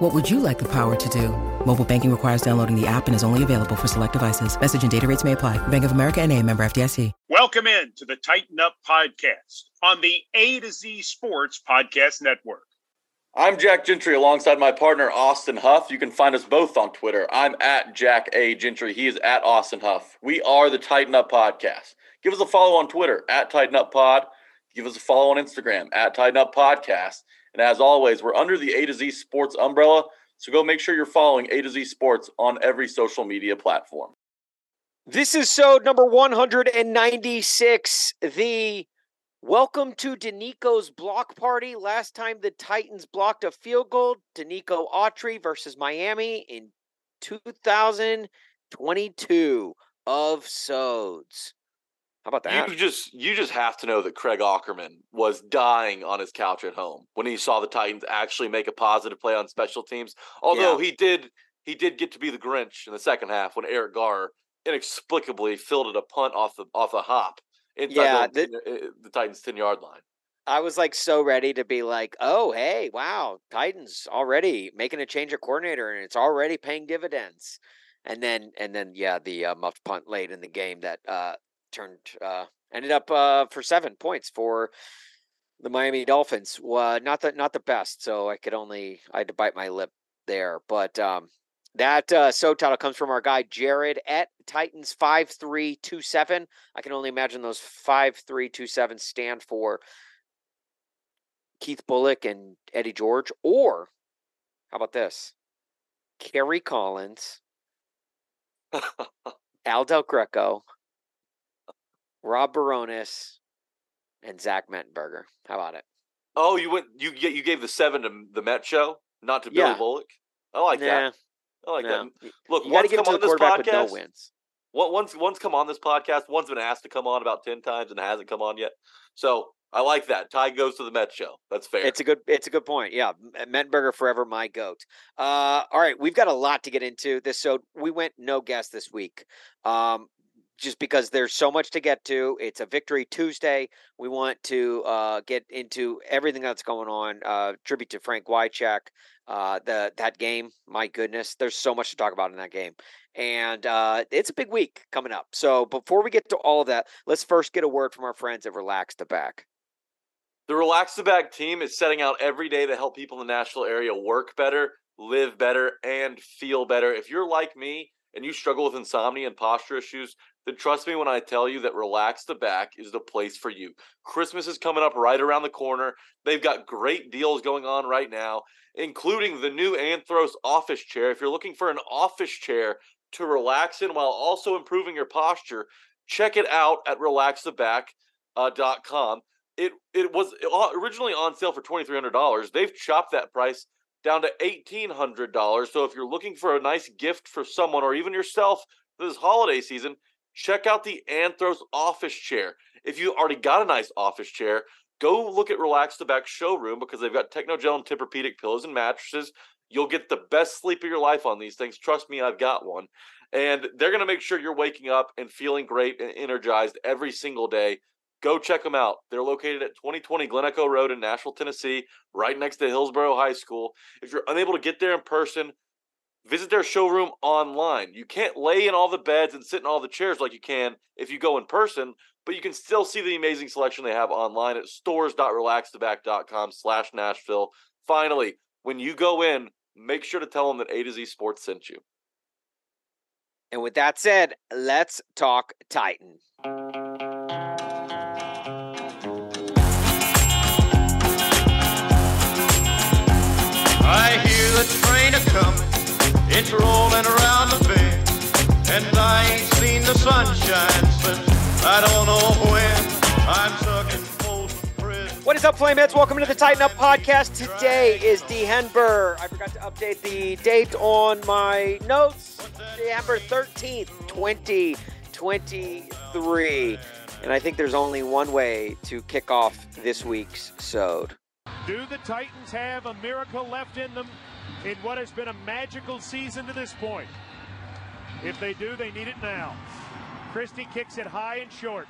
What would you like the power to do? Mobile banking requires downloading the app and is only available for select devices. Message and data rates may apply. Bank of America and a member FDIC. Welcome in to the Titan Up Podcast on the A to Z Sports Podcast Network. I'm Jack Gentry alongside my partner Austin Huff. You can find us both on Twitter. I'm at Jack A. Gentry. He is at Austin Huff. We are the Titan Up Podcast. Give us a follow on Twitter at Titan Up Pod. Give us a follow on Instagram at Titan Up Podcast. And as always, we're under the A to Z Sports umbrella. So go make sure you're following A to Z Sports on every social media platform. This is so number 196, the Welcome to Denico's block party. Last time the Titans blocked a field goal, Denico Autry versus Miami in 2022 of Sods. How about that? You just you just have to know that Craig Aukerman was dying on his couch at home when he saw the Titans actually make a positive play on special teams. Although yeah. he did he did get to be the Grinch in the second half when Eric Garror inexplicably fielded a punt off the off a hop inside yeah, the, the, the Titans 10 yard line. I was like so ready to be like, oh, hey, wow, Titans already making a change of coordinator and it's already paying dividends. And then, and then, yeah, the uh, muffed punt late in the game that uh, turned, uh, ended up uh, for seven points for the Miami Dolphins. Uh, not the, not the best. So I could only, I had to bite my lip there. But um, that uh, so title comes from our guy Jared at Titans five three two seven. I can only imagine those five three two seven stand for Keith Bulluck and Eddie George, or how about this? Kerry Collins, Al Del Greco, Rob Bironas, and Zach Mettenberger. How about it? Oh, you went you you gave the seven to the Met show, not to Billy. Bulluck. I like nah, that. I like no. that. Look, you once come on this podcast, no wins. Once once come on this podcast, one's been asked to come on about ten times and hasn't come on yet. So I like that. Ty goes to the Met show. That's fair. It's a good. It's a good point. Yeah, Mettenberger forever my goat. Uh, all right, we've got a lot to get into this. So we went no guest this week. Um, just because there's so much to get to. It's a Victory Tuesday. We want to uh, get into everything that's going on. Uh, tribute to Frank Wycheck. Uh, the that game, my goodness, there's so much to talk about in that game, and uh, it's a big week coming up. So before we get to all of that, let's first get a word from our friends at Relax the Back. The Relax the Back team is setting out every day to help people in the Nashville area work better, live better, and feel better. If you're like me and you struggle with insomnia and posture issues, then trust me when I tell you that Relax the Back is the place for you. Christmas is coming up right around the corner. They've got great deals going on right now, including the new Anthros office chair. If you're looking for an office chair to relax in while also improving your posture, check it out at relaxtheback.com. Uh, it it was originally on sale for $2300. They've chopped that price down to $1800. So if you're looking for a nice gift for someone or even yourself this holiday season, check out the Anthros office chair. If you already got a nice office chair, go look at Relax the Back showroom because they've got Technogel and Tempur-Pedic pillows and mattresses. You'll get the best sleep of your life on these things. Trust me, I've got one. And they're going to make sure you're waking up and feeling great and energized every single day. Go check them out. They're located at 2020 Glen Echo Road in Nashville, Tennessee, right next to Hillsboro High School. If you're unable to get there in person, Visit their showroom online. You can't lay in all the beds and sit in all the chairs like you can if you go in person, but you can still see the amazing selection they have online at stores.relaxtheback.com slash Nashville. Finally, when you go in, make sure to tell them that A to Z Sports sent you. And with that said, let's talk Titan. I hear the train a coming it's rolling around the bend, and I ain't seen the sunshine since I don't know when. I'm stuck in what is up, Flameheads? Welcome to the Titan Up Podcast. Today is December. I forgot to update the date on my notes. December 13th, 2023. And I think there's only one way to kick off this week's sode. Do the Titans have a miracle left in them in what has been a magical season to this point? If they do, they need it now. Christie kicks it high and short.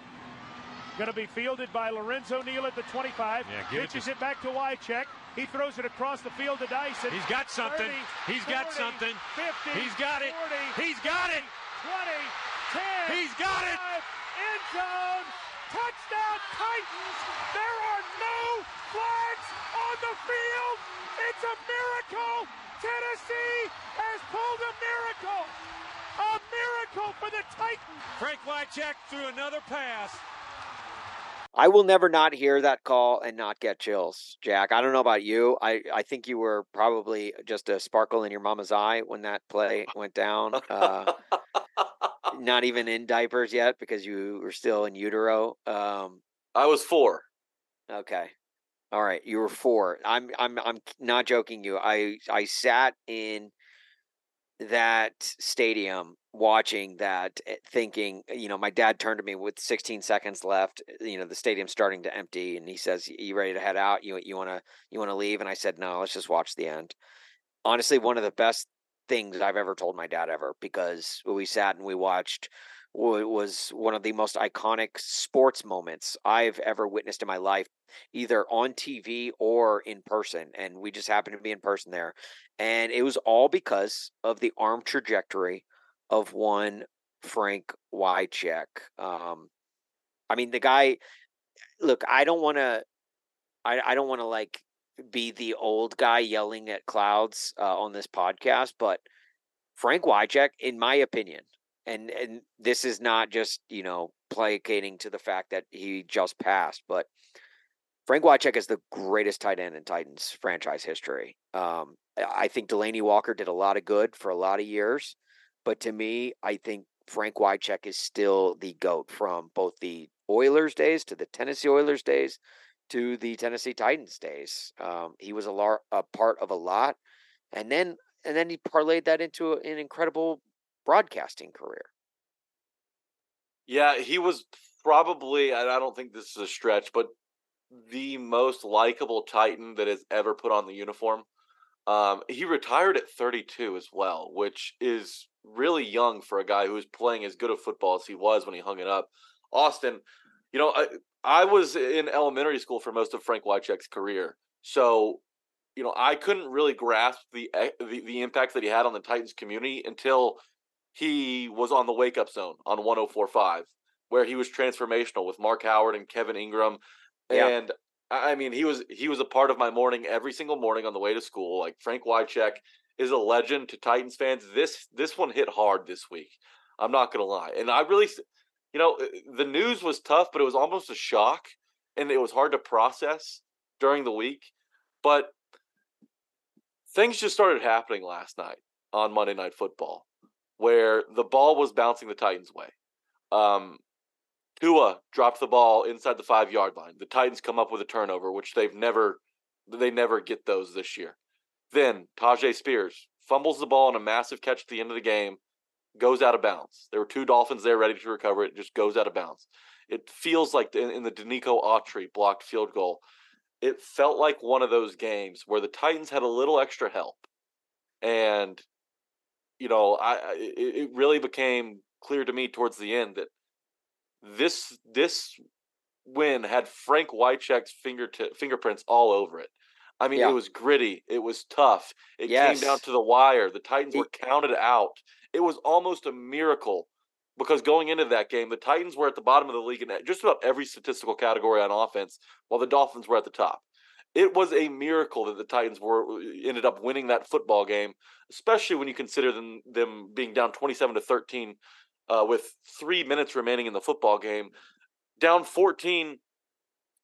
Going to be fielded by Lorenzo Neal at the 25. Yeah, it Pitches to- it, back to Wycheck. He throws it across the field to Dyson. He's got something. 30, He's got something. 50, He's got it. 40, He's got it. 20, 10. He's got it. five, End zone. Touchdown Titans. There are no flags on the field. It's a miracle. Tennessee has pulled a miracle. A miracle for the Titans. Frank Wycheck threw another pass. I will never not hear that call and not get chills, Jack. I don't know about you. I, I think you were probably just a sparkle in your mama's eye when that play went down. Uh, not even in diapers yet because you were still in utero. Um, I was four. Okay. All right, you were four. I'm I'm I'm not joking you. I I sat in that stadium watching that eh, thinking, you know, my dad turned to me with 16 seconds left, eh, you know, the stadium's starting to empty and he says, "You ready to head out? You you want to you want to leave?" And I said, "No, let's just watch the end." Honestly, one of the best things I've ever told my dad ever because we sat and we watched wa- was one of the most iconic sports moments I've ever witnessed in my life, either on TV or in person. And we just happened to be in person there. And it was all because of the arm trajectory of one Frank Wycheck. Um, I mean, the guy, look, I don't want to, I, I don't want to like be the old guy yelling at clouds uh, on this podcast, but Frank Wycheck, in my opinion, and and this is not just you know placating to the fact that he just passed, but Frank Wycheck is the greatest tight end in Titans franchise history. Um, I I think Delanie Walker did a lot of good for a lot of years, but to me, I think Frank Wycheck is still the goat from both the Oilers days to the Tennessee Oilers days to the Tennessee Titans days. Um, he was a, lar- a part of a lot, and then and then he parlayed that into an incredible broadcasting career. Yeah, he was probably, and I don't think this is a stretch, but the most likable Titan that has ever put on the uniform. Um, he retired at 32 as well, which is really young for a guy who was playing as good a football as he was when he hung it up. Austin, you know, I, I was in elementary school for most of Frank Wycheck's career, so you know I couldn't really grasp the e- the, the impact that he had on the Titans community until he was on the Wake Up Zone on 104.5, where he was transformational with Mark Howard and Kevin Ingram, Yeah. and I I mean he was he was a part of my morning every single morning on the way to school. Like Frank Wycheck is a legend to Titans fans. This this one hit hard this week. I'm not gonna lie, and I really, you know, uh, the news was tough, but it was almost a shock, and it was hard to process during the week. But things just started happening last night on Monday Night Football, where the ball was bouncing the Titans' way. Um, Tua dropped the ball inside the five yard line. The Titans come up with a turnover, which they've never they never get those this year. Then Tyjae Spears fumbles the ball on a massive catch at the end of the game, goes out of bounds. There were two Dolphins there ready to recover it, just goes out of bounds. It feels like in, in the Denico Autry blocked field goal, it felt like one of those games where the Titans had a little extra help, and you know, I it, it really became clear to me towards the end that this this win had Frank Wycheck's fingertip fingerprints all over it. I mean, Yeah. it was gritty. It was tough. It came down to the wire. The Titans It- were counted out. It was almost a miracle because going into that game, the Titans were at the bottom of the league in just about every statistical category on offense, while the Dolphins were at the top. It was a miracle that the Titans were ended up winning that football game, especially when you consider them them being down twenty-seven to thirteen uh, with three minutes remaining in the football game, down fourteen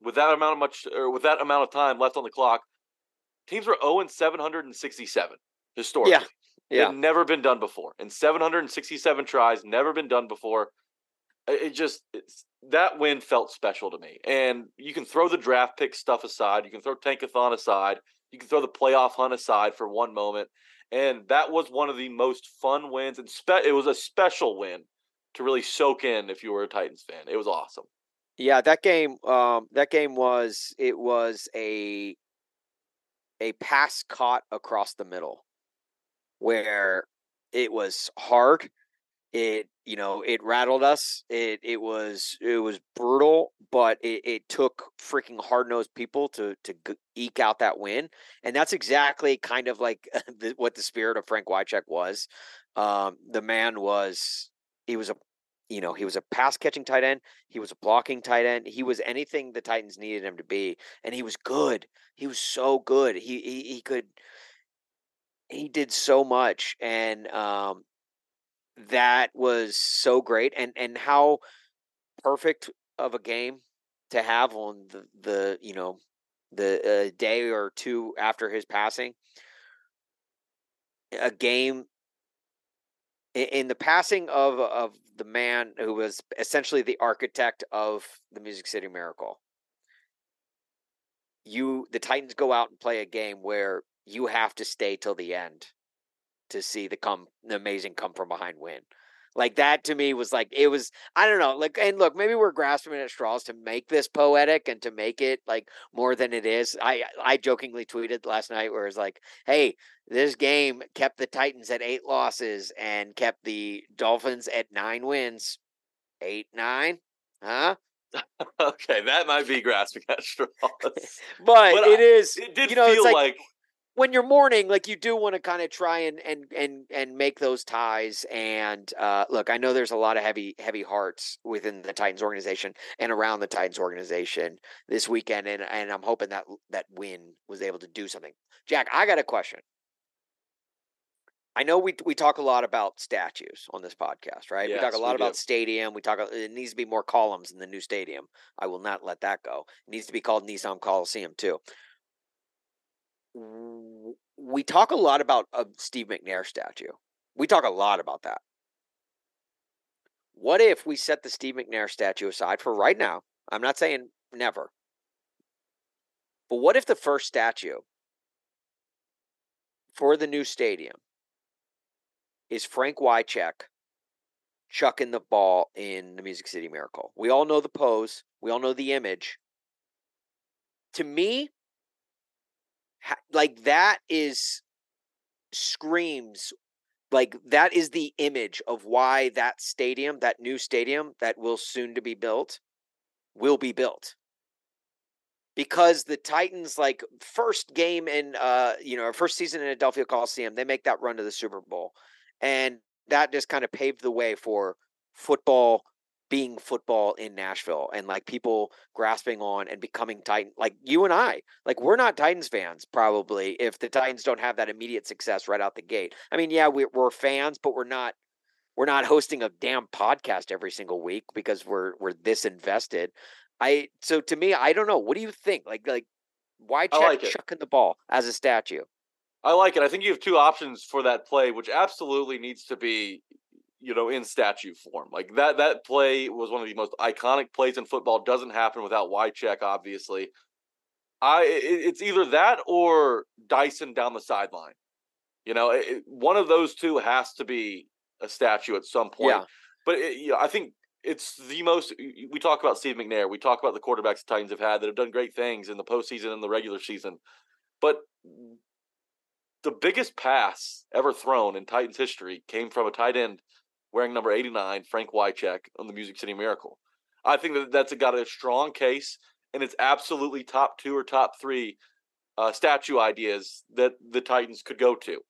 with that amount of much or with that amount of time left on the clock. Teams were zero and seven hundred and sixty-seven historically. Yeah, yeah. It never been done before. And 767 tries, never been done before. It just it's, that win felt special to me. And you can throw the draft pick stuff aside. You can throw Tankathon aside. You can throw the playoff hunt aside for one moment. And that was one of the most fun wins. And spe- it was a special win to really soak in if you were a Titans fan. It was awesome. Yeah, that game. Um, that game was it was a a pass caught across the middle, where it was hard. It you know it rattled us. It it was it was brutal, but it, it took freaking hard nosed people to to eke out that win, and that's exactly kind of like the, what the spirit of Frank Wycheck was. Um, the man was he was a you know, he was a pass catching tight end. He was a blocking tight end. He was anything the Titans needed him to be, and he was good. He was so good. He he, he could. He did so much, and um, that was so great. And and how perfect of a game to have on the the you know the uh, day or two after his passing. A game in the passing of of the man who was essentially the architect of the Music City Miracle. You the Titans go out and play a game where you have to stay till the end to see the come the amazing come from behind win. Like that to me was like it was I don't know like and look maybe we're grasping at straws to make this poetic and to make it like more than it is. I I jokingly tweeted last night where it's like, hey, this game kept the Titans at eight losses and kept the Dolphins at nine wins. Eight nine, huh? okay, that might be grasping at straws, but, but it I, is. It did you know, feel like, like when you're mourning, like you do want to kind of try and and and and make those ties. And uh, look, I know there's a lot of heavy heavy hearts within the Titans organization and around the Titans organization this weekend, and and I'm hoping that that win was able to do something. Jack, I got a question. I know we we talk a lot about statues on this podcast, right? Yes, we talk a lot about stadium. We talk. It needs to be more columns in the new stadium. I will not let that go. It needs to be called Nissan Coliseum too we talk a lot about a Steve McNair statue. We talk a lot about that. What if we set the Steve McNair statue aside for right now? I'm not saying never. But what if the first statue for the new stadium is Frank Wycheck chucking the ball in the Music City Miracle? We all know the pose, we all know the image. To me, like that is screams like that is the image of why that stadium that new stadium that will soon to be built will be built. Because the titans like first game in uh you know first season in adelphia coliseum they make that run to the super bowl and that just kind of paved the way for football being football in Nashville and like people grasping on and becoming Titan like you and I like we're not Titans fans probably if the Titans don't have that immediate success right out the gate. I mean, yeah, we, we're fans, but we're not we're not hosting a damn podcast every single week because we're we're this invested. I so to me, I don't know. What do you think? Like like Wycheck like chucking the ball as a statue? I like it. I think you have two options for that play, which absolutely needs to be you know, in statue form. Like that that play was one of the most iconic plays in football. Doesn't happen without Wycheck, obviously. I it, it's either that or Dyson down the sideline. You know, it, one of those two has to be a statue at some point. Yeah. But it, you know, I think it's the most. We talk about Steve McNair. We talk about the quarterbacks the Titans have had that have done great things in the postseason and the regular season. But the biggest pass ever thrown in Titans history came from a tight end wearing number 89, Frank Wycheck, on the Music City Miracle. I think that that's got a strong case, and it's absolutely top two or top three uh, statue ideas that the Titans could go to.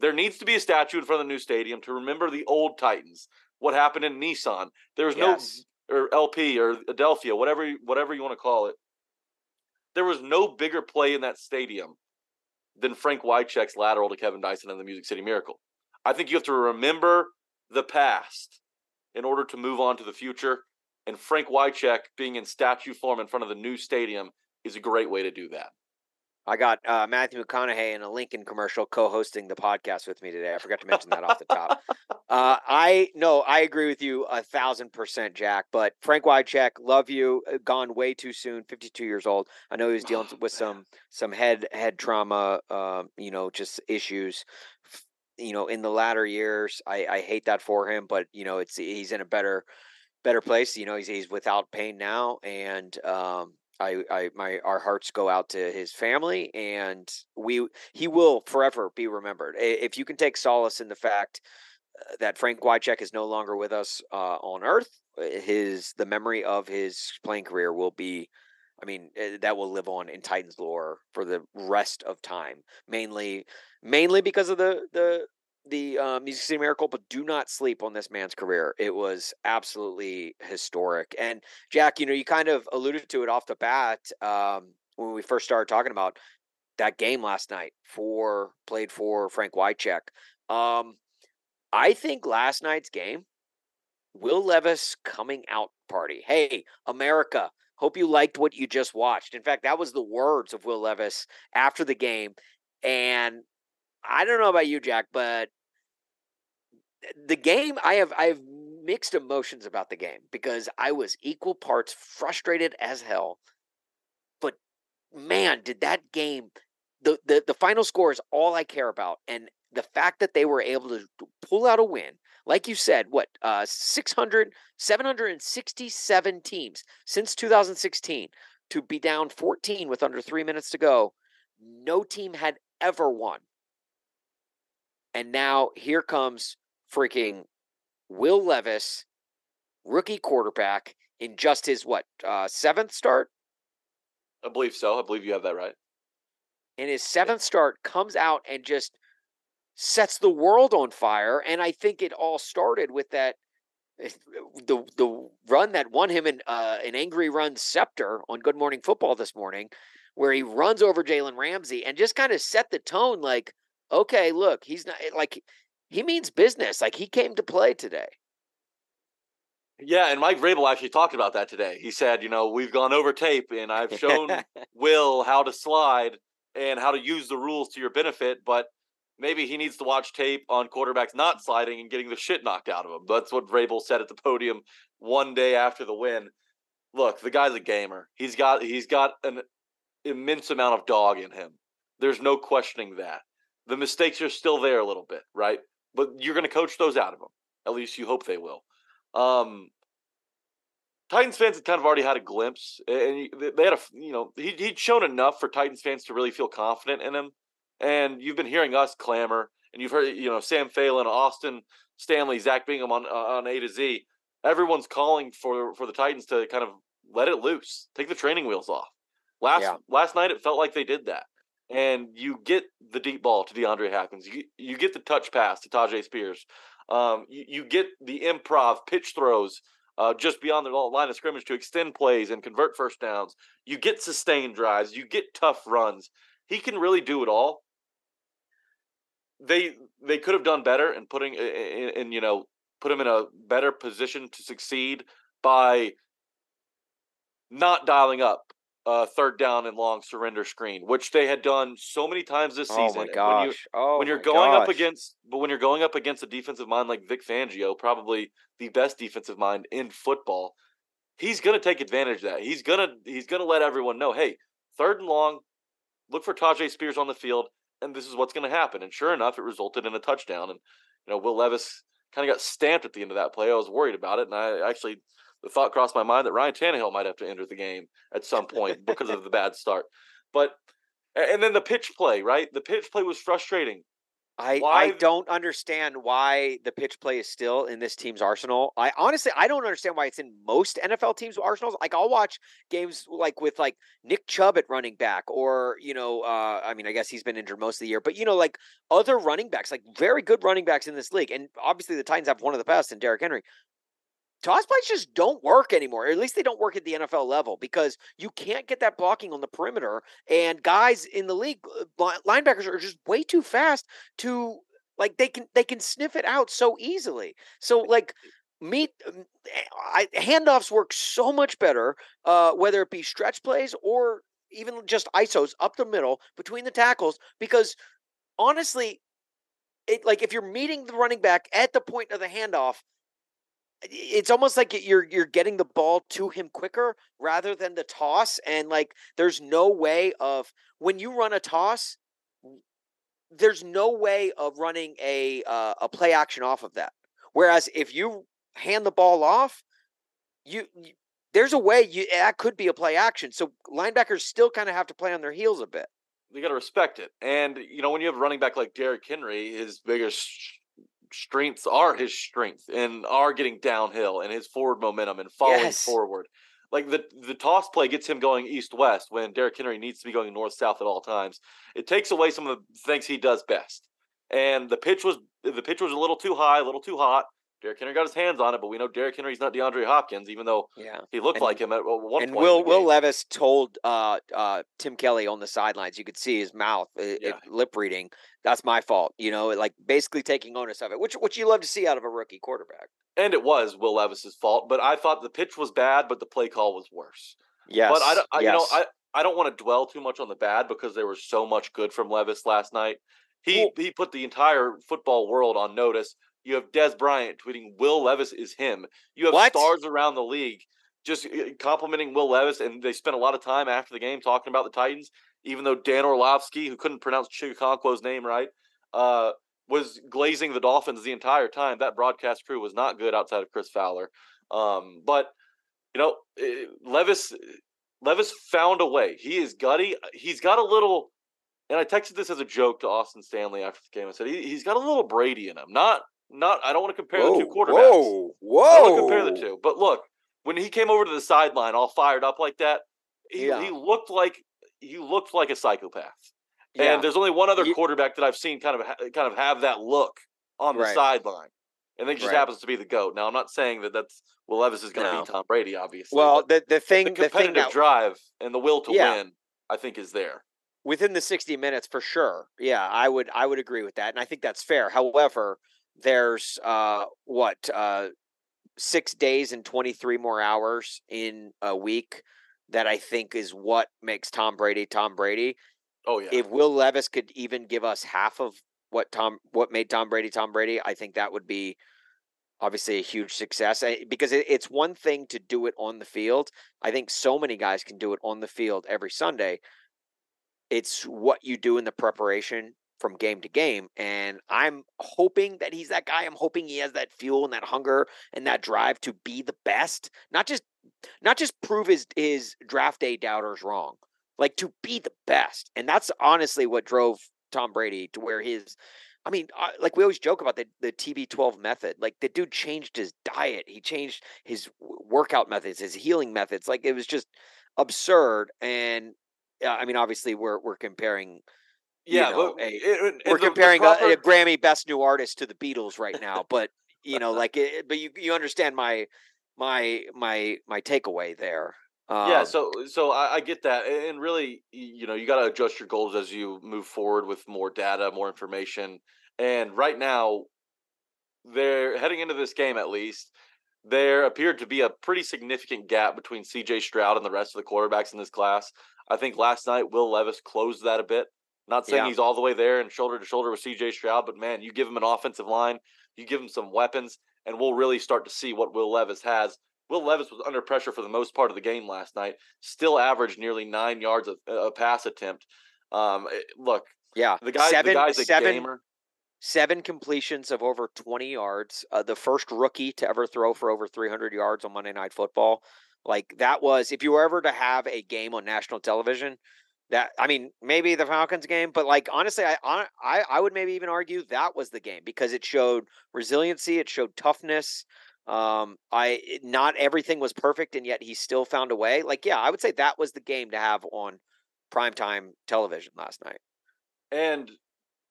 There needs to be a statue in front of the new stadium to remember the old Titans. What happened in Nissan? There was yes. no or LP or Adelphia, whatever whatever you want to call it. There was no bigger play in that stadium than Frank Wycheck's lateral to Kevin Dyson and the Music City Miracle. I think you have to remember the past in order to move on to the future. And Frank Wycheck being in statue form in front of the new stadium is a great way to do that. I got uh, Matthew McConaughey in a Lincoln commercial co-hosting the podcast with me today. I forgot to mention that off the top. Uh, I no, I agree with you a thousand percent, Jack. But Frank Wycheck, love you. Uh, gone way too soon. Fifty-two years old. I know he was dealing oh, with man. some some head head trauma. Um, you know, just issues you know, in the latter years. I, I hate that for him, but you know, it's he's in a better better place. You know, he's he's without pain now, and um, I, I, my, our hearts go out to his family, and we, he will forever be remembered. If you can take solace in the fact uh, that Frank Wycheck is no longer with us uh, on Earth, uh, his the memory of his playing career will be, I mean, eh, that will live on in Titans lore for the rest of time. Mainly, mainly because of the the the uh, Music City Miracle, but do not sleep on this man's career. It was absolutely historic. And Jack, you know, you kind of alluded to it off the bat um, when we first started talking about that game last night for played for Frank Wycheck. Um, I think last night's game, Will Levis coming out party. Hey, America, hope you liked what you just watched. In fact, that was the words of Will Levis after the game. And I don't know about you, Jack, but the game I have I have mixed emotions about the game because I was equal parts frustrated as hell. But man, did that game the, the the final score is all I care about and the fact that they were able to pull out a win like you said what uh 600 767 teams since 2016 to be down 14 with under 3 minutes to go no team had ever won and now here comes freaking Will Levis, rookie quarterback, in just his what uh, seventh start. I believe so. I believe you have that right. In his seventh start, comes out and just sets the world on fire. And I think it all started with that the the run that won him an uh, an angry run scepter on Good Morning Football this morning, where he runs over Jalen Ramsey and just kind of set the tone. Like, okay, look, he's not eh, like he means business. Like he came to play today. Yeah, and Mike Vrabel actually talked about that today. He said, you know, we've gone over tape and I've shown Will how to slide and how to use the rules to your benefit, but maybe he needs to watch tape on quarterbacks not sliding and getting the shit knocked out of him. That's what Vrabel said at the podium one day after the win. Look, the guy's a gamer. He's got he's got an immense amount of dog in him. There's no questioning that. The mistakes are still there a little bit, right? but you're going to coach those out of them. At least you hope they will. Um, Titans fans had kind of already had a glimpse, and they had a you know he, he'd shown enough for Titans fans to really feel confident in him. And you've been hearing us clamor, and you've heard you know Sam Phelan, Austin Stanley, Zach Bingham on uh, on A to Z. Everyone's calling for for the Titans to kind of let it loose, take the training wheels off. Last yeah. last night, it felt like they did that and you get the deep ball to DeAndre Hopkins. You you get the touch pass to Tyjae Spears. Um, you, you get the improv pitch throws uh, just beyond the line of scrimmage to extend plays and convert first downs. You get sustained drives. You get tough runs. He can really do it all. They they could have done better in putting in, in you know put him in a better position to succeed by not dialing up uh, third down and long surrender screen, which they had done so many times this season. Oh my gosh! When, you, oh when you're going gosh. up against, but when you're going up against a defensive mind like Vic Fangio, probably the best defensive mind in football, he's going to take advantage of that. He's gonna he's gonna let everyone know, hey, third and long, look for Tyjae Spears on the field, and this is what's going to happen. And sure enough, it resulted in a touchdown. And you know, Will Levis kind of got stamped at the end of that play. I was worried about it, and I actually the thought crossed my mind that Ryan Tannehill might have to enter the game at some point because of the bad start. But and then the pitch play, right? The pitch play was frustrating. I, I don't understand why the pitch play is still in this team's arsenal. I honestly I don't understand why it's in most NFL teams' arsenals. Like I'll watch games like with like Nick Chubb at running back, or you know, uh, I mean, I guess he's been injured most of the year, but you know, like other running backs, like very good running backs in this league, and obviously the Titans have one of the best in Derrick Henry toss plays just don't work anymore. Or at least they don't work at the NFL level because you can't get that blocking on the perimeter. And guys in the league, uh, linebackers are just way too fast to like they can they can sniff it out so easily. So like meet um, I, handoffs work so much better, uh, whether it be stretch plays or even just isos up the middle between the tackles, because honestly, it like if you're meeting the running back at the point of the handoff, it's almost like you're you're getting the ball to him quicker rather than the toss and like there's no way of when you run a toss there's no way of running a uh, a play action off of that whereas if you hand the ball off you, you there's a way you that could be a play action. So linebackers still kind of have to play on their heels a bit. You got to respect it. And you know when you have a running back like Derrick Henry, his biggest strengths are his strength and are getting downhill and his forward momentum and falling Yes. forward. Like the the toss play gets him going east west when Derrick Henry needs to be going north south at all times. It takes away some of the things he does best. And the pitch was the pitch was a little too high, a little too hot. Derrick Henry got his hands on it, but we know Derrick Henry's not DeAndre Hopkins, even though Yeah. he looked And- like him at one and point. Will Will. Levis told uh, uh, Tim Kelly on the sidelines. You could see his mouth uh, it- Yeah. lip reading. That's my fault. You know, like basically taking onus of it, which which you love to see out of a rookie quarterback. and it was Will Levis's fault, but I thought the pitch was bad, but the play call was worse. Yes, But I, don't- you know. I, I don't want to dwell too much on the bad because there was so much good from Levis last night. He he put the entire football world on notice. You have Dez Bryant tweeting Will Levis is him. You have What? stars around the league just uh, complimenting Will Levis, and they spent a lot of time after the game talking about the Titans. Even though Dan Orlovsky, who couldn't pronounce Chig Okonkwo's name right, uh, was glazing the Dolphins the entire time. That broadcast crew was not good outside of Chris Fowler. Um, but you know, eh, Levis Levis found a way. He is gutty. He's got a little, and I texted this as a joke to Austin Stanley after the game. I said he, he's got a little Brady in him. Not not. I don't want to compare the two quarterbacks. Whoa, whoa! I don't want to compare the two. But look, when he came over to the sideline, all fired up like that, he, Yeah. he looked like he looked like a psychopath. Yeah. And there's only one other You- quarterback that I've seen kind of ha- kind of have that look on the Right. sideline, and it just Right. happens to be the goat. Now I'm not saying that that's Will Levis is going to No. beat Tom Brady, obviously. well, the the thing the the thing competitive that drive and the will to Yeah. win, I think, is there. within the 60 minutes for sure yeah i would i would agree with that and i think that's fair however there's uh what uh six days and 23 more hours in a week that i think is what makes tom brady tom brady. Oh yeah, if will levis could even give us half of what tom what made tom brady tom brady i think that would be obviously a huge success I- because it, it's one thing to do it on the field. I think so many guys can do it on the field every sunday. It's what you do in the preparation from game to game and i'm hoping that he's that guy i'm hoping he has that fuel and that hunger and that drive to be the best not just not just prove his his draft day doubters wrong like to be the best and that's honestly what drove tom brady to where his I mean, uh, like we always joke about the the TB12 method. Like the dude changed his diet, he changed his workout methods, his healing methods. Like it was just absurd. And uh, I mean, obviously, we're we're comparing. You yeah. know, but a- it- it- we're the- the comparing proper- a, a Grammy Best New Artist to the Beatles right now, but you know, like, it, but you you understand my my my my takeaway there. Um, yeah, so so I, I get that, and really, you know, you got to adjust your goals as you move forward with more data, more information. And right now, they're heading into this game at least. There appeared to be a pretty significant gap between C.J. Stroud and the rest of the quarterbacks in this class. I think last night Will Levis closed that a bit. Not saying Yeah. he's all the way there and shoulder to shoulder with C.J. Stroud, but man, you give him an offensive line, you give him some weapons, and we'll really start to see what Will Levis has. Will Levis was under pressure for the most part of the game last night. Still averaged nearly nine yards of a pass attempt. Um, eh, look, yeah, the guy, seven, the guy's a seven, gamer. seven completions of over 20 yards. Uh, the first rookie to ever throw for over 300 yards on Monday Night Football. Like that was, if you were ever to have a game on national television, that I mean, maybe the Falcons game, but like honestly, I I I would maybe even argue that was the game because it showed resiliency, it showed toughness. Um, I it- not everything was perfect, and yet he still found a way. Like, yeah, I would say that was the game to have on primetime television last night. And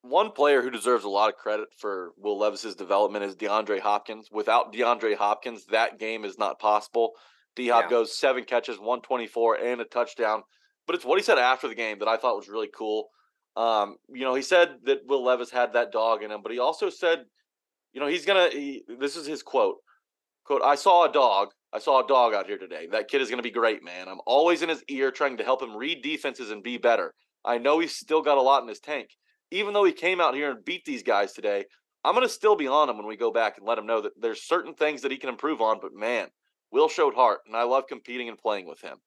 one player who deserves a lot of credit for Will Levis's development is DeAndre Hopkins. Without DeAndre Hopkins, that game is not possible. D Hop Yeah. goes seven catches, 124, and a touchdown. But it's what he said after the game that I thought was really cool. Um, you know, he said that Will Levis had that dog in him, but he also said, you know, he's gonna. He, this is his quote: "Quote: I saw a dog. I saw a dog out here today. That kid is gonna be great, man. I'm always in his ear, trying to help him read defenses and be better. I know he's still got a lot in his tank. Even though he came out here and beat these guys today, I'm gonna still be on him when we go back and let him know that there's certain things that he can improve on. But man, Will showed heart, and I love competing and playing with him.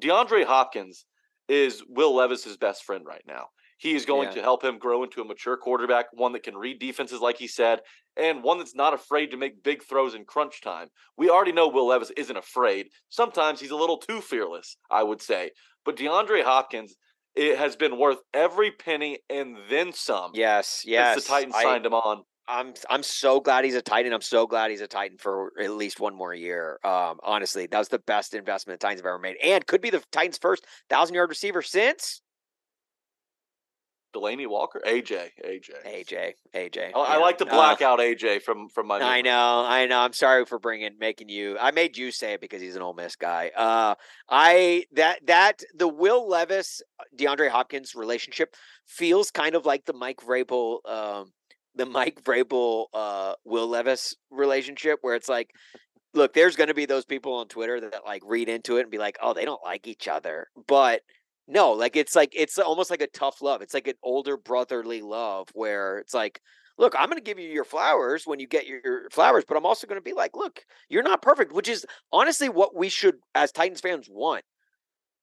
DeAndre Hopkins is Will Levis's best friend right now. He is going Yeah. to help him grow into a mature quarterback, one that can read defenses, like he said, and one that's not afraid to make big throws in crunch time. We already know Will Levis isn't afraid. Sometimes he's a little too fearless, I would say. But DeAndre Hopkins, it has been worth every penny and then some. Yes, yes. The Titans I- signed him on. I'm I'm so glad he's a Titan. I'm so glad he's a Titan for at least one more year. Um, honestly, that was the best investment the Titans have ever made, and could be the Titans' first thousand yard receiver since Delanie Walker, AJ, AJ. AJ. AJ. I, I like to Uh, black out AJ from from my. I memory. know, I know. I'm sorry for bringing making you. I made you say it because he's an Ole Miss guy. Uh, I that that the Will Levis uh, DeAndre Hopkins relationship feels kind of like the Mike Vrabel, um, the Mike Vrabel uh, Will Levis relationship, where it's like, look, there's going to be those people on Twitter that, like read into it and be like, oh, they don't like each other, but. No, like it's like it's almost like a tough love. It's like an older brotherly love where it's like, look, I'm going to give you your flowers when you get your, your flowers, but I'm also going to be like, look, you're not perfect, which is honestly what we should, as Titans fans, want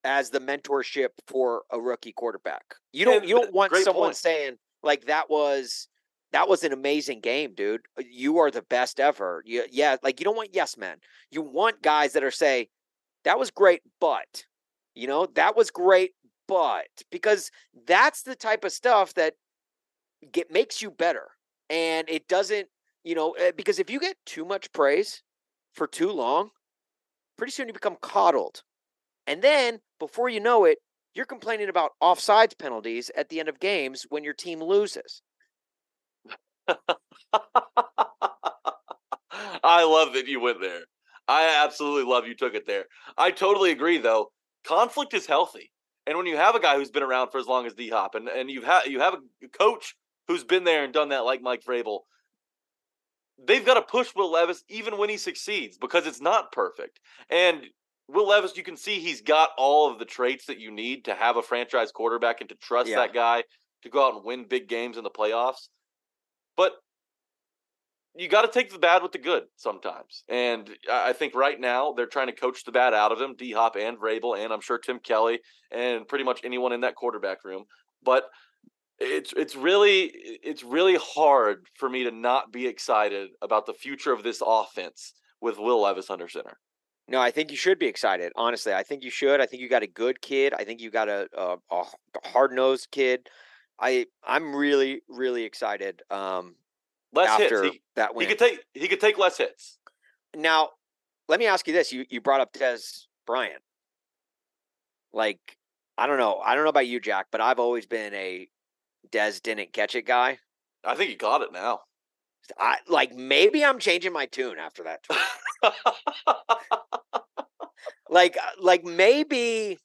as the mentorship for a rookie quarterback. You don't, Yeah, you don't want someone point. saying like that was that was an amazing game, dude. Uh, You are the best ever. You, yeah, like you don't want yes men. You want guys that are say that was great, but you know that was great, but because that's the type of stuff that get makes you better and it doesn't you know eh, because if you get too much praise for too long pretty soon you become coddled and then before you know it you're complaining about offsides penalties at the end of games when your team loses I love that you went there. I absolutely love you took it there. I totally agree though. Conflict is healthy. And when you have a guy who's been around for as long as D Hop and, and you've had you have a coach who's been there and done that like Mike Vrabel, they've got to push Will Levis even when he succeeds because it's not perfect. And Will Levis, you can see he's got all of the traits that you need to have a franchise quarterback and to trust Yeah. that guy to go out and win big games in the playoffs. But you got to take the bad with the good sometimes. And I think right now they're trying to coach the bad out of him, D Hop and Vrabel, and I'm sure Tim Kelly and pretty much anyone in that quarterback room. But it's it's really it's really hard for me to not be excited about the future of this offense with Will Levis under center. no i think you should be excited honestly i think you should i think you got a good kid i think you got a, a, a hard-nosed kid i i'm really really excited um Less after hits. He, that he could take he could take less hits. Now, let me ask you this: you you brought up Dez Bryant. Like, I don't know, I don't know about you, Jack, but I've always been a Dez didn't catch it guy. I think he got it now. I like maybe I'm changing my tune after that. like, uh, like maybe,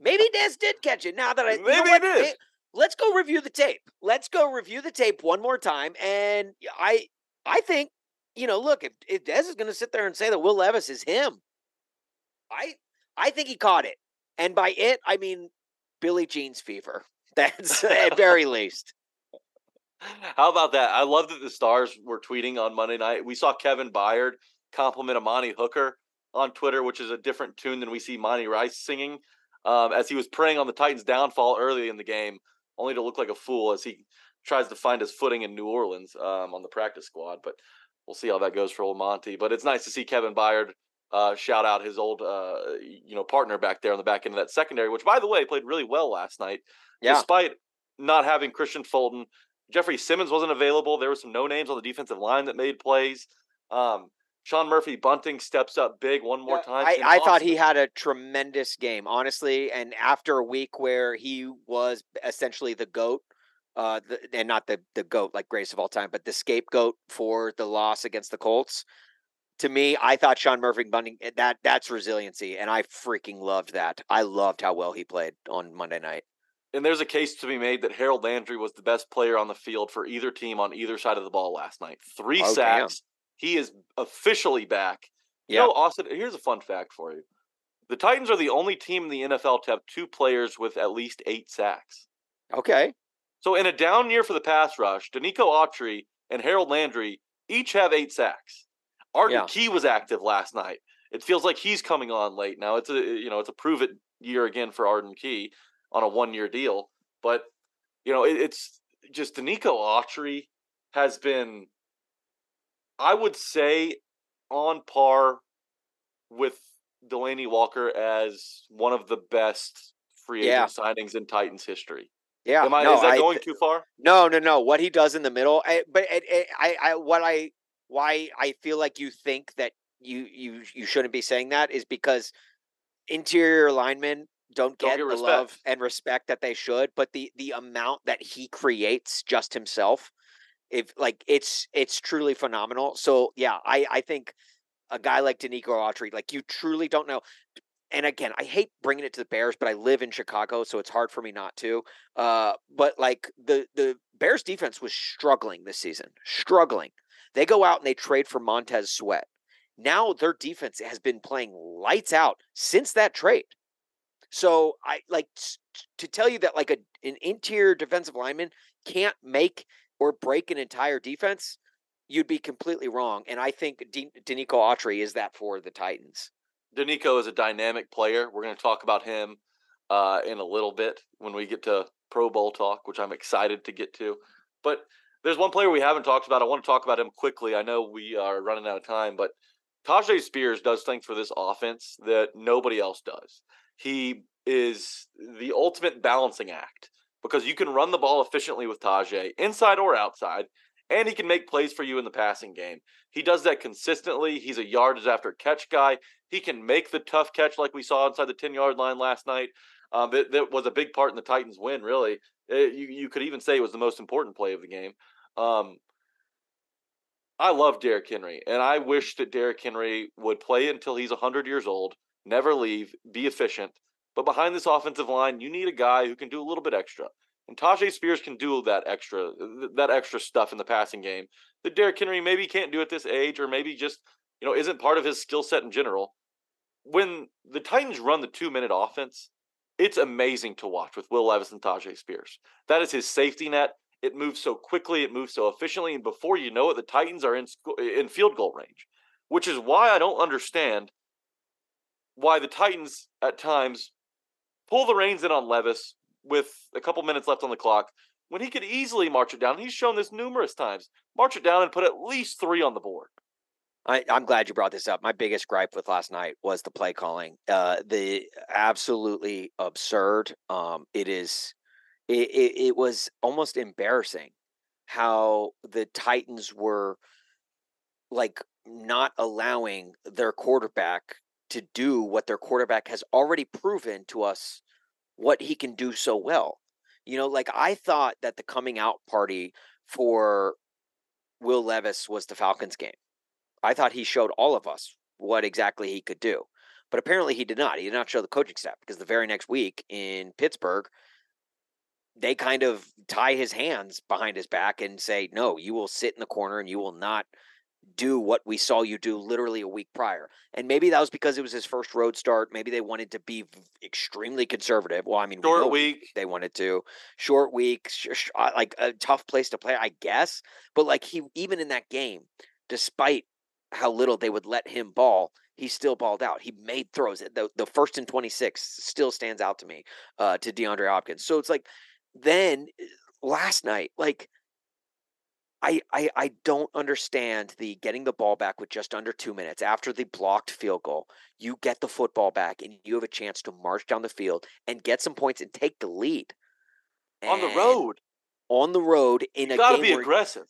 maybe Dez did catch it. Now that I you know Maybe he what? Let's go review the tape. Let's go review the tape one more time. And I, I think, you know, look, if if Dez is going to sit there and say that Will Levis is him, I, I think he caught it. And by it, I mean Billy Jean's fever. That's at very least. How about that? I love that the stars were tweeting on Monday night. We saw Kevin Byard compliment Amani Hooker on Twitter, which is a different tune than we see Monty Rice singing, um, as he was preying on the Titans' downfall early in the game, only to look like a fool as he tries to find his footing in New Orleans um, on the practice squad. But we'll see how that goes for old Monty. But it's nice to see Kevin Byard uh, shout out his old, uh, you know, partner back there on the back end of that secondary, which, by the way, played really well last night, Yeah. despite not having Kristian Fulton. Jeffrey Simmons wasn't available. There were some no names on the defensive line that made plays. Um, Sean Murphy Bunting steps up big one more time. I, I thought he had a tremendous game, honestly. And after a week where he was essentially the goat, uh, the, and not the the goat like greatest of all time, but the scapegoat for the loss against the Colts. To me, I thought Sean Murphy Bunting eh, that that's resiliency, and I freaking loved that. I loved how well he played on Monday night. and there's a case to be made that Harold Landry was the best player on the field for either team on either side of the ball last night. Three Oh, damn. He is officially back. You Yeah. know, Austin, here's a fun fact for you. The Titans are the only team in the NFL to have two players with at least eight sacks. Okay, So in a down year for the pass rush, Denico Autry and Harold Landry each have eight sacks. Arden Yeah. Key was active last night. It feels like he's coming on late now. It's a you know it's a prove it year again for Arden Key on a one year deal. But you know, it, it's just Denico Autry has been, I would say, on par with Delanie Walker as one of the best free Yeah. agent signings in Titans history. Yeah, Am I, no, is that I- going too far? No, no, no. What he does in the middle, I, but it, it, I, I, what I, why I feel like you think that you, you, you shouldn't be saying that is because interior linemen don't Don't get, get the love and respect that they should. But the the amount that he creates just himself, if like it's it's truly phenomenal. So yeah, I I think a guy like Denico Autry, like you truly don't know. And again, I hate bringing it to the Bears, but I live in Chicago, so it's hard for me not to. Uh, but like the the Bears defense was struggling this season, struggling. They go out and they trade for Montez Sweat. Now their defense has been playing lights out since that trade. So I like s- to tell you that like a an interior defensive lineman can't make or break an entire defense. You'd be completely wrong, and I think De- Denico Autry is that for the Titans. Denico is a dynamic player. We're going to talk about him uh, in a little bit when we get to Pro Bowl talk, which I'm excited to get to. But there's one player we haven't talked about. I want to talk about him quickly. I know we are running out of time, but Tyjae Spears does things for this offense that nobody else does. He is the ultimate balancing act because you can run the ball efficiently with Tyjae, inside or outside, and he can make plays for you in the passing game. He does that consistently. He's a yards after catch guy. He can make the tough catch like we saw inside the 10 yard line last night. Um, that, that was a big part in the Titans' win, really. It- you, you could even say it was the most important play of the game. Um, I love Derrick Henry, and I wish that Derrick Henry would play until he's 100 years old, never leave, be efficient. But behind this offensive line, you need a guy who can do a little bit extra. And Tyjae Spears can do that extra that extra stuff in the passing game that Derrick Henry maybe can't do at this age, or maybe just you know isn't part of his skill set in general. When the Titans run the two minute offense, it's amazing to watch with Will Levis and Tyjae Spears. That is his safety net. It moves so quickly, it moves so efficiently, and before you know it, the Titans are in in field goal range, which is why I don't understand why the Titans at times pull the reins in on Levis with a couple minutes left on the clock when he could easily march it down. He's shown this numerous times. March it down and put at least three on the board. I, I'm glad you brought this up. My biggest gripe with last night was the play calling. Uh, the absolutely absurd. Um, it is. It, it, it was almost embarrassing how the Titans were like not allowing their quarterback to do what their quarterback has already proven to us what he can do so well. You know, like I thought that the coming out party for Will Levis was the Falcons game. I thought he showed all of us what exactly he could do. But apparently he did not. He did not show the coaching staff because the very next week in Pittsburgh, they kind of tie his hands behind his back and say, no, you will sit in the corner and you will not do what we saw you do literally a week prior. And maybe that was because it was his first road start. Maybe they wanted to be extremely conservative. Well, I mean, Short week. they wanted to short week, sh- sh- uh, like a tough place to play, I guess. But like he, even in that game, despite how little they would let him ball, he still balled out. He made throws. The the first and twenty six still stands out to me uh, to DeAndre Hopkins. So it's like then eh, last night, like I, I I don't understand the getting the ball back with just under two minutes after the blocked field goal. You get the football back and you have a chance to march down the field and get some points and take the lead on the road. On the road in You a got to game be aggressive.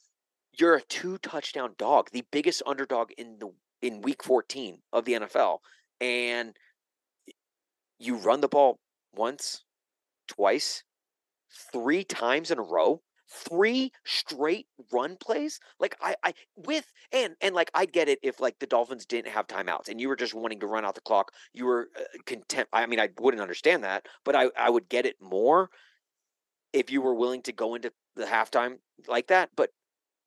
you're a two touchdown dog, the biggest underdog in the in week 14 of the NFL and you run the ball once, twice, three times in a row, three straight run plays. Like I I with and and like I get it if like the Dolphins didn't have timeouts and you were just wanting to run out the clock, you were uh, content I mean I wouldn't understand that, but I I would get it more if you were willing to go into the halftime like that, but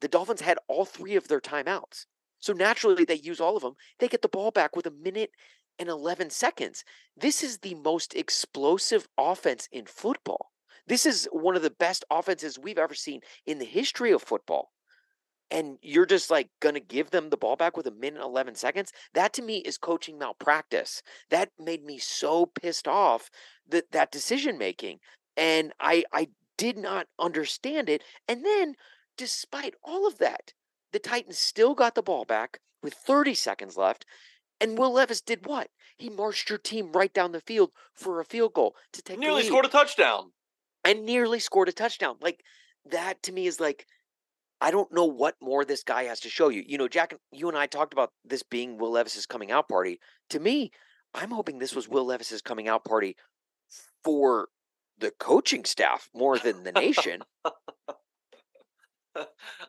the Dolphins had all three of their timeouts. So naturally, they use all of them. They get the ball back with a minute and 11 seconds. This is the most explosive offense in football. This is one of the best offenses we've ever seen in the history of football. And you're just like going to give them the ball back with a minute and 11 seconds? That to me is coaching malpractice. That made me so pissed off that that decision making. And I I did not understand it. And then, despite all of that, the Titans still got the ball back with 30 seconds left. And Will Levis did what? He marched your team right down the field for a field goal to take the Nearly scored a touchdown. And nearly scored a touchdown. Like that to me is like I don't know what more this guy has to show you. You know, Jack, you and I talked about this being Will Levis's coming out party. To me, I'm hoping this was Will Levis's coming out party for the coaching staff more than the nation.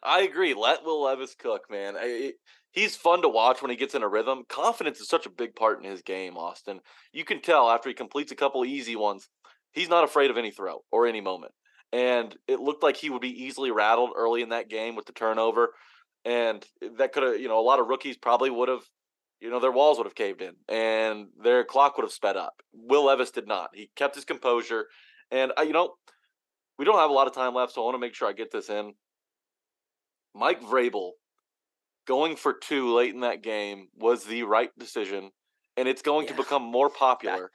I agree. Let Will Levis cook, man. I, he's fun to watch when he gets in a rhythm. Confidence is such a big part in his game, Austin. You can tell after he completes a couple easy ones, he's not afraid of any throw or any moment. And it looked like he would be easily rattled early in that game with the turnover. And that could have, you know, a lot of rookies probably would have, you know, their walls would have caved in and their clock would have sped up. Will Levis did not. He kept his composure. And, uh, you know, we don't have a lot of time left, so I want to make sure I get this in. Mike Vrabel going for two late in that game was the right decision, and it's going to become more popular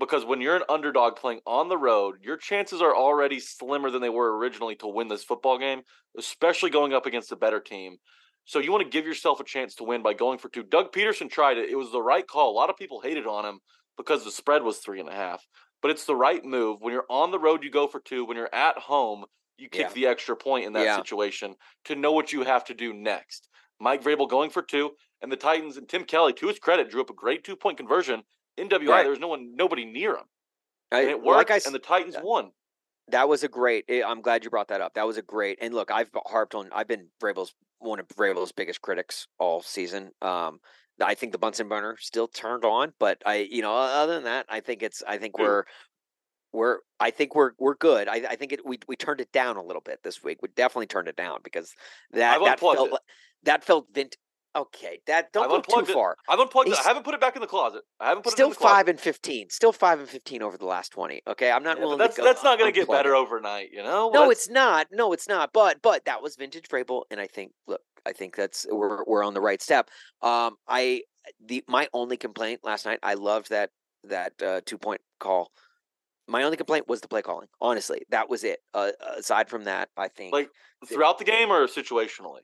because when you're an underdog playing on the road, your chances are already slimmer than they were originally to win this football game, especially going up against a better team. So you want to give yourself a chance to win by going for two. Doug Pederson tried it; it was the right call. A lot of people hated on him because the spread was three and a half, but it's the right move. When you're on the road, you go for two. When you're at home, you kick Yeah. the extra point in that Yeah. situation to know what you have to do next. Mike Vrabel going for two, and the Titans and Tim Kelly, to his credit, drew up a great two point conversion. NWI, Right. there was no one, nobody near him, I- and it like worked, and the Titans yeah. won. That was a great. eh, I'm glad you brought that up. That was a great. And look, I've harped on. I've been Vrabel's one of Vrabel's biggest critics all season. Um, I think the Bunsen burner still turned on, but I, you know, other than that, I think it's. I think Yeah. we're, we're. I think we're we're good. I, I think it. We we turned it down a little bit this week. We definitely turned it down because that that felt it. that felt vint. Okay, that don't I've go too it. far. I've unplugged it. I haven't put it back in the closet. I haven't put it Still five and fifteen. Still five and fifteen over the last twenty. Okay, I'm not Yeah, willing. that's to go that's not going to get better it. overnight, you know. No, That's- it's not. No, it's not. But but that was vintage Vrabel, and I think look, I think that's we're we're on the right step. Um, I the my only complaint last night, I loved that that uh, two point call. My only complaint was the play calling. Honestly, that was it. Uh, aside from that, I think like throughout the game or situationally.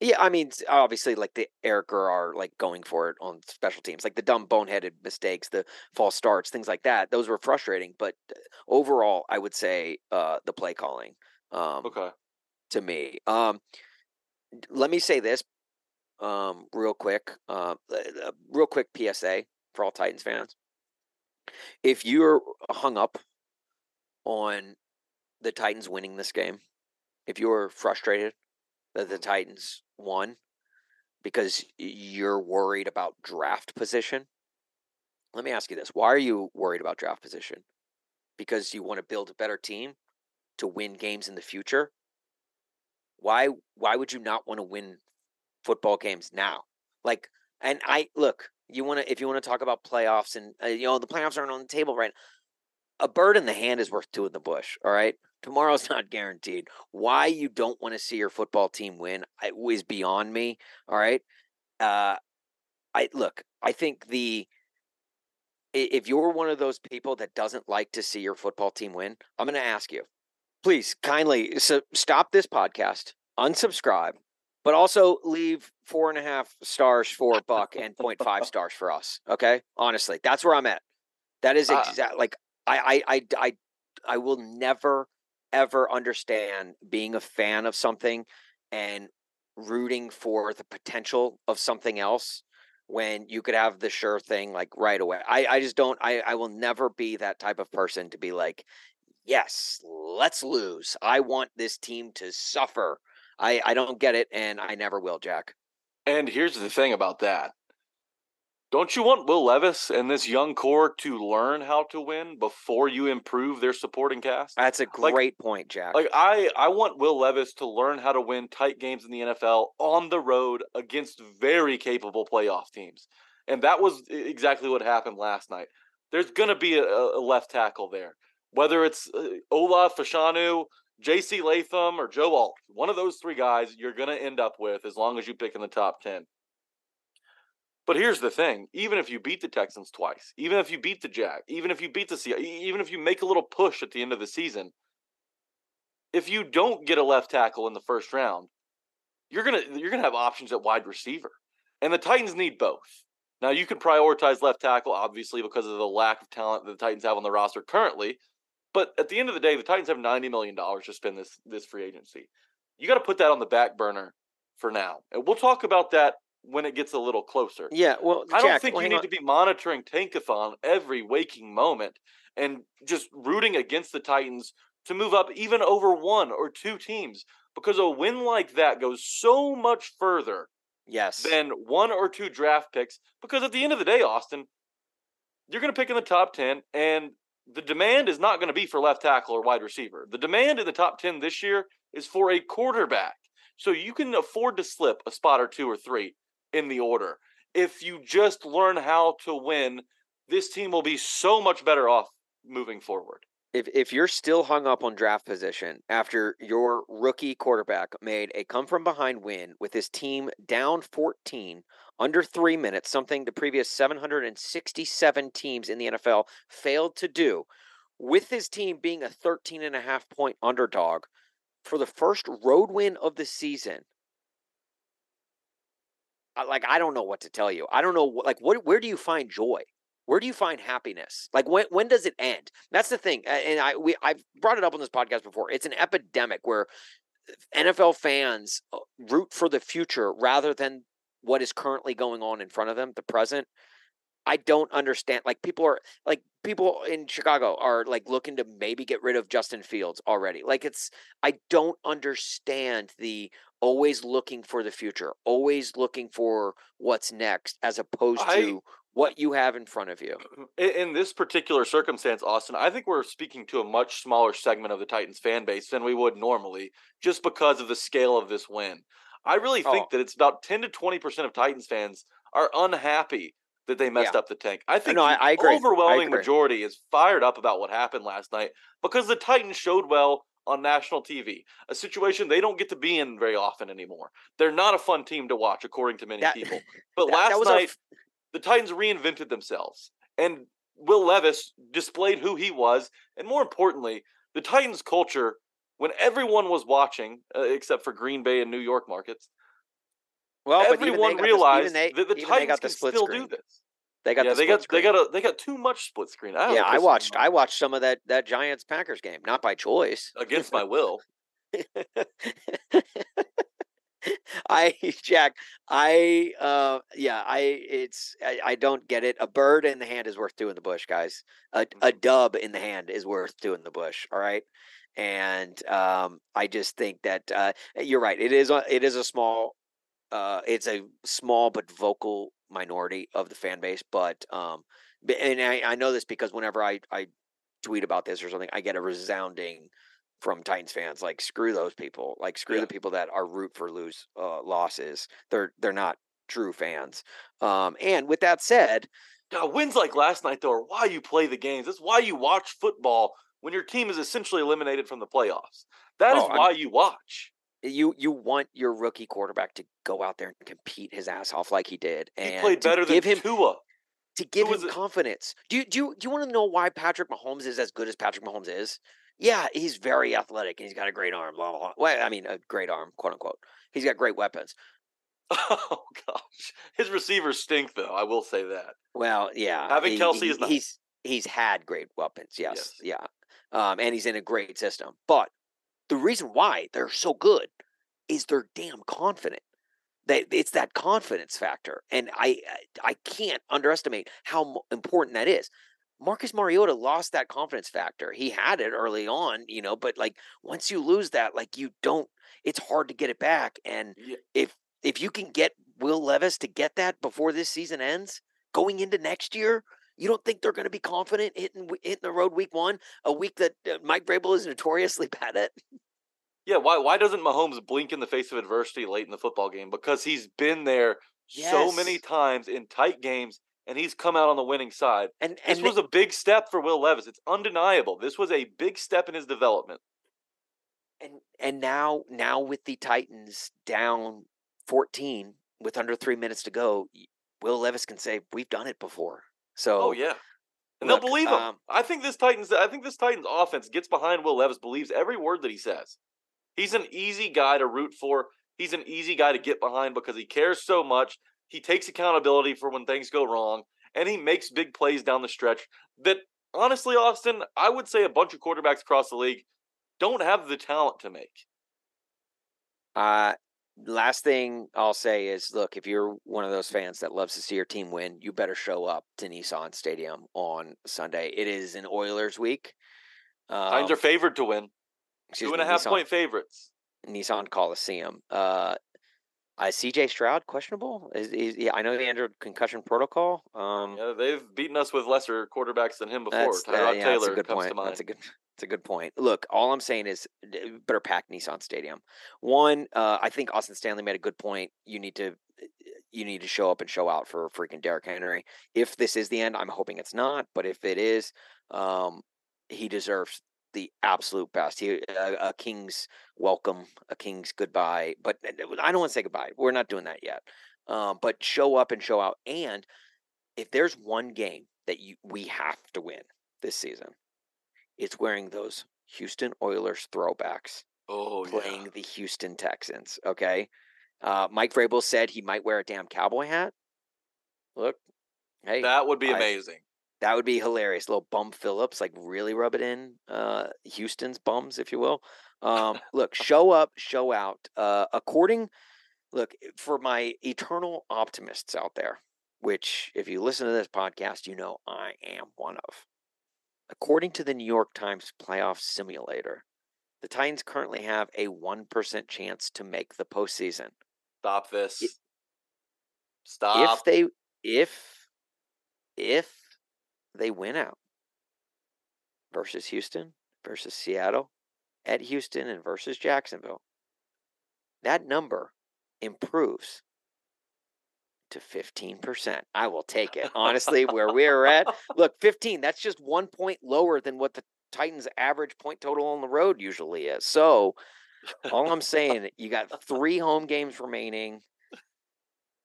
Yeah, I mean, obviously, like the Eric Garror like going for it on special teams, like the dumb boneheaded mistakes, the false starts, things like that. Those were frustrating, but uh, overall, I would say uh, the play calling. Um, Okay. to me. Um, let me say this, um, real quick, uh, uh, real quick PSA for all Titans fans. If you're hung up on the Titans winning this game, if you're frustrated that the Titans won because you're worried about draft position, let me ask you this: Why are you worried about draft position? Because you want to build a better team to win games in the future? why why would you not want to win football games now like and i look you want to if you want to talk about playoffs and uh, you know the playoffs aren't on the table right a bird in the hand is worth two in the bush all right tomorrow's not guaranteed why you don't want to see your football team win is beyond me all right uh i look i think the if you're one of those people that doesn't like to see your football team win i'm going to ask you please kindly so stop this podcast, unsubscribe, but also leave four and a half stars for Buck and 0.5 stars for us. Okay, honestly, that's where I'm at. That is Uh, like I, I, I, I, I will never ever understand being a fan of something and rooting for the potential of something else when you could have the sure thing like right away. I, I just don't. I, I will never be that type of person to be like, yes, let's lose. I want this team to suffer. I, I don't get it, and I never will, Jack. And here's the thing about that. Don't you want Will Levis and this young core to learn how to win before you improve their supporting cast? That's a Like- great point, Jack. Like I, I want Will Levis to learn how to win tight games in the NFL on the road against very capable playoff teams, and that was exactly what happened last night. There's going to be a, a left tackle there, whether it's uh, Olu Fashanu, J.C. Latham, or Joe Alt. One of those three guys you're going to end up with as long as you pick in the top ten. But here's the thing: even if you beat the Texans twice, even if you beat the Jack, even if you beat the Sea, even if you make a little push at the end of the season, if you don't get a left tackle in the first round, you're gonna you're gonna have options at wide receiver, and the Titans need both. Now you can prioritize left tackle, obviously, because of the lack of talent that the Titans have on the roster currently. But at the end of the day, the Titans have ninety million dollars to spend this this free agency. You got to put that on the back burner for now, and we'll talk about that when it gets a little closer. Yeah, well, I don't Jack, think well, you need on. to be monitoring Tankathon every waking moment and just rooting against the Titans to move up even over one or two teams because a win like that goes so much further Yes. than one or two draft picks. Because at the end of the day, Austin, you're going to pick in the top 10, and the demand is not going to be for left tackle or wide receiver. The demand in the top 10 this year is for a quarterback. So you can afford to slip a spot or two or three in the order. If you just learn how to win, this team will be so much better off moving forward. if if you're still hung up on draft position after your rookie quarterback made a come from behind win with his team down 14 under 3 minutes something the previous 767 teams in the NFL failed to do with his team being a 13 and a half point underdog for the first road win of the season like I don't know what to tell you. I don't know like what where do you find joy? Where do you find happiness? Like when when does it end? That's the thing. And I we I've brought it up on this podcast before. It's an epidemic where NFL fans uh, root for the future rather than what is currently going on in front of them, the present. I don't understand. Like people are like people in Chicago are like looking to maybe get rid of Justin Fields already. Like it's I don't understand the always looking for the future, always looking for what's next as opposed I- to what you have in front of you. In, this particular circumstance, Austin, I think we're speaking to a much smaller segment of the Titans fan base than we would normally, just because of the scale of this win. I really oh. think Oh. that it's about 10 to 20% of Titans fans are unhappy that they messed Yeah. up the tank. I uh, think no, I- the I agree. I overwhelming agree. majority is fired up about what happened last night because the Titans showed well on national TV, a situation they don't get to be in very often anymore. They're not a fun team to watch, according to many That- people. But that- that last our night, f- the Titans reinvented themselves, and Will Levis displayed who he was, and more importantly, the Titans culture. When everyone was watching, uh, except for Green Bay and New York markets, Well, but even they everyone realized they, that the Titans can still screen. do this. They got yeah, the they got screen. they got a they got too much split screen. I yeah, I watched I watched some of that that Giants Packers game, not by choice. against my will. I Jack, I uh yeah, I it's I, I don't get it. A bird in the hand is worth two in the bush, guys. A a dub in the hand is worth two in the bush. All right. And um I just think that uh you're right. It is a it is a small uh it's a small but vocal minority of the fan base, but um and I, I know this because whenever I I tweet about this or something, I get a resounding from Titans fans like screw those people, like screw Yeah. the people that are root for lose uh, losses. They're they're not true fans. Um, and with that said, God, wins like last night though are why you play the games. That's why you watch football when your team is essentially eliminated from the playoffs. That is Oh, I'm- why you watch. You you want your rookie quarterback to go out there and compete his ass off like he did, And He played better than give him Tua. to give him confidence. Do you do you, do you want to know why Patrick Mahomes is as good as Patrick Mahomes is? Yeah, he's very athletic and he's got a great arm. Blah blah. blah. Well, I mean, a great arm, quote unquote. He's got great weapons. Oh gosh, his receivers stink though. I will say that. Well, yeah. Having he- Kelce he- is nice. he's he's had great weapons. Yes, Yes. yeah. Um, and he's in a great system. But the reason why they're so good is they're damn confident. They, it's that confidence factor, and I I can't underestimate how important that is. Marcus Mariota lost that confidence factor. He had it early on, you know, but like once you lose that, like you don't. It's hard to get it back. And Yeah. if if you can get Will Levis to get that before this season ends, going into next year, you don't think they're going to be confident hitting hitting the road week one, a week that uh, Mike Vrabel is notoriously bad at? Yeah, why why doesn't Mahomes blink in the face of adversity late in the football game? Because he's been there so many times in tight games and he's come out on the winning side. And This and was a big step for Will Levis. It's undeniable. This was a big step in his development. and and now now with the Titans down 14 with under 3 minutes to go, Will Levis can say we've done it before. So Oh yeah. and Look, they'll believe him. um, I think this Titans. I think this Titans offense gets behind Will Levis, believes every word that he says. He's an easy guy to root for. He's an easy guy to get behind because he cares so much. He takes accountability for when things go wrong, and he makes big plays down the stretch. That honestly, Austin, I would say a bunch of quarterbacks across the league don't have the talent to make. Uh, last thing I'll say is look, if you're one of those fans that loves to see your team win, you better show up to Nissan Stadium on Sunday. It is an Oilers week. Um, are favored to win, two and a half Nissan, point favorites. Nissan Coliseum. Uh, uh, CJ Stroud questionable? Is, is yeah, I know he entered concussion protocol. Um, Yeah, they've beaten us with lesser quarterbacks than him before. Tyrod uh, yeah, that's Taylor a good comes point. to mind. That's a good. That's a good point. Look, all I'm saying is better pack Nissan Stadium. One, uh, I think Austin Stanley made a good point. You need to you need to show up and show out for freaking Derrick Henry. If this is the end, I'm hoping it's not. But if it is, um, he deserves the absolute best. He a, a king's welcome, a king's goodbye. But uh, I don't want to say goodbye. We're not doing that yet. Um, but show up and show out. And if there's one game that you we have to win this season, it's wearing those Houston Oilers throwbacks oh, playing yeah. the Houston Texans. Okay. Uh, Mike Vrabel said he might wear a damn cowboy hat. Look, hey, that, That would be I- amazing. That would be hilarious. Little bum Phillips, like really rub it in. Uh, Houston's bums, if you will. Um, look, show up, show out. Uh, according, look for my eternal optimists out there, which if you listen to this podcast, you know I am one of. According to the New York Times playoff simulator, the Titans currently have a 1% chance to make the postseason. Stop this. Stop. If they if if they win out versus Houston versus Seattle at Houston and versus Jacksonville, that number improves to 15%. I will take it. Honestly, where we're at, look, 15, that's just one point lower than what the Titans' average point total on the road usually is. So, all I'm saying, you got three home games remaining,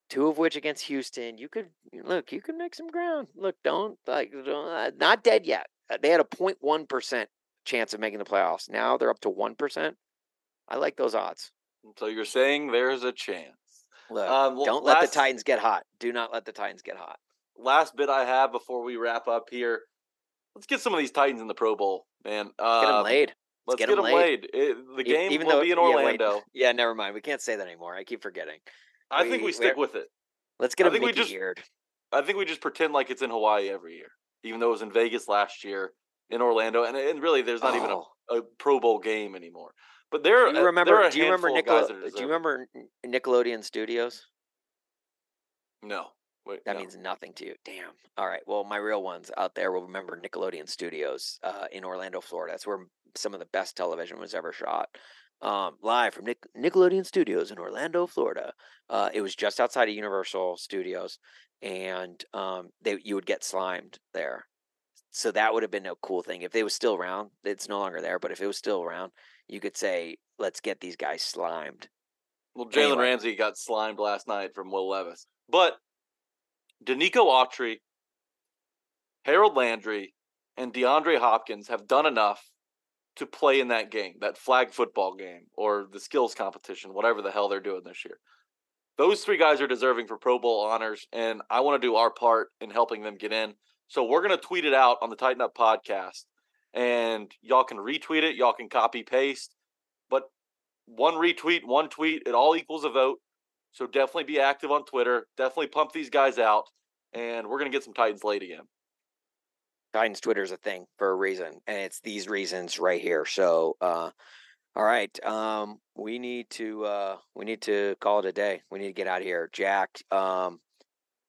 two of which against Houston. You could look, you could make some ground. Look, don't like, don't, uh, not dead yet. Uh, They had a 0.1 percent chance of making the playoffs. Now they're up to one percent. I like those odds. so you're saying there's a chance. Look, Um, well, don't let the Titans get hot. Do not let the Titans get hot. Last bit I have before we wrap up here. Let's get some of these Titans in the Pro Bowl, man. Get them Um, laid. Let's get get 'em them laid. It- the game even will though- be in. Orlando. Yeah, never mind. We can't say that anymore. I keep forgetting. I think We- we stick with it. Let's get I think we just- eared. I think we just pretend like it's in Hawaii every year, even though it was in Vegas last year, in Orlando, and, and really there's not even Oh. a, a Pro Bowl game anymore. But there, Do uh, you remember? there are a Do you remember Nickel? Do you remember Nickelodeon Studios? No, wait, That no. means nothing to you. Damn. All right. Well, my real ones out there will remember Nickelodeon Studios uh, in Orlando, Florida. That's where some of the best television was ever shot. Um, live from Nic- Nickelodeon Studios in Orlando, Florida. Uh, it was just outside of Universal Studios, and um, they you would get slimed there. So that would have been a cool thing if they was still around. It's no longer there, but if it was still around, you could say, "Let's get these guys slimed." Well, Jalen Anyway. Ramsey got slimed last night from Will Levis. But Denico Autry, Harold Landry, and DeAndre Hopkins have done enough to play in that game, that flag football game, or the skills competition, whatever the hell they're doing this year. Those three guys are deserving for Pro Bowl honors, and I want to do our part in helping them get in. So we're going to tweet it out on the Titan Up podcast, and y'all can retweet it, y'all can copy paste, but one retweet, one tweet, it all equals a vote. So definitely be active on Twitter. Definitely pump these guys out, and we're gonna get some Titans late again. Titans Twitter is a thing for a reason, and it's these reasons right here. So, uh, all right, um, we need to uh, we need to call it a day. We need to get out of here. Jack, um,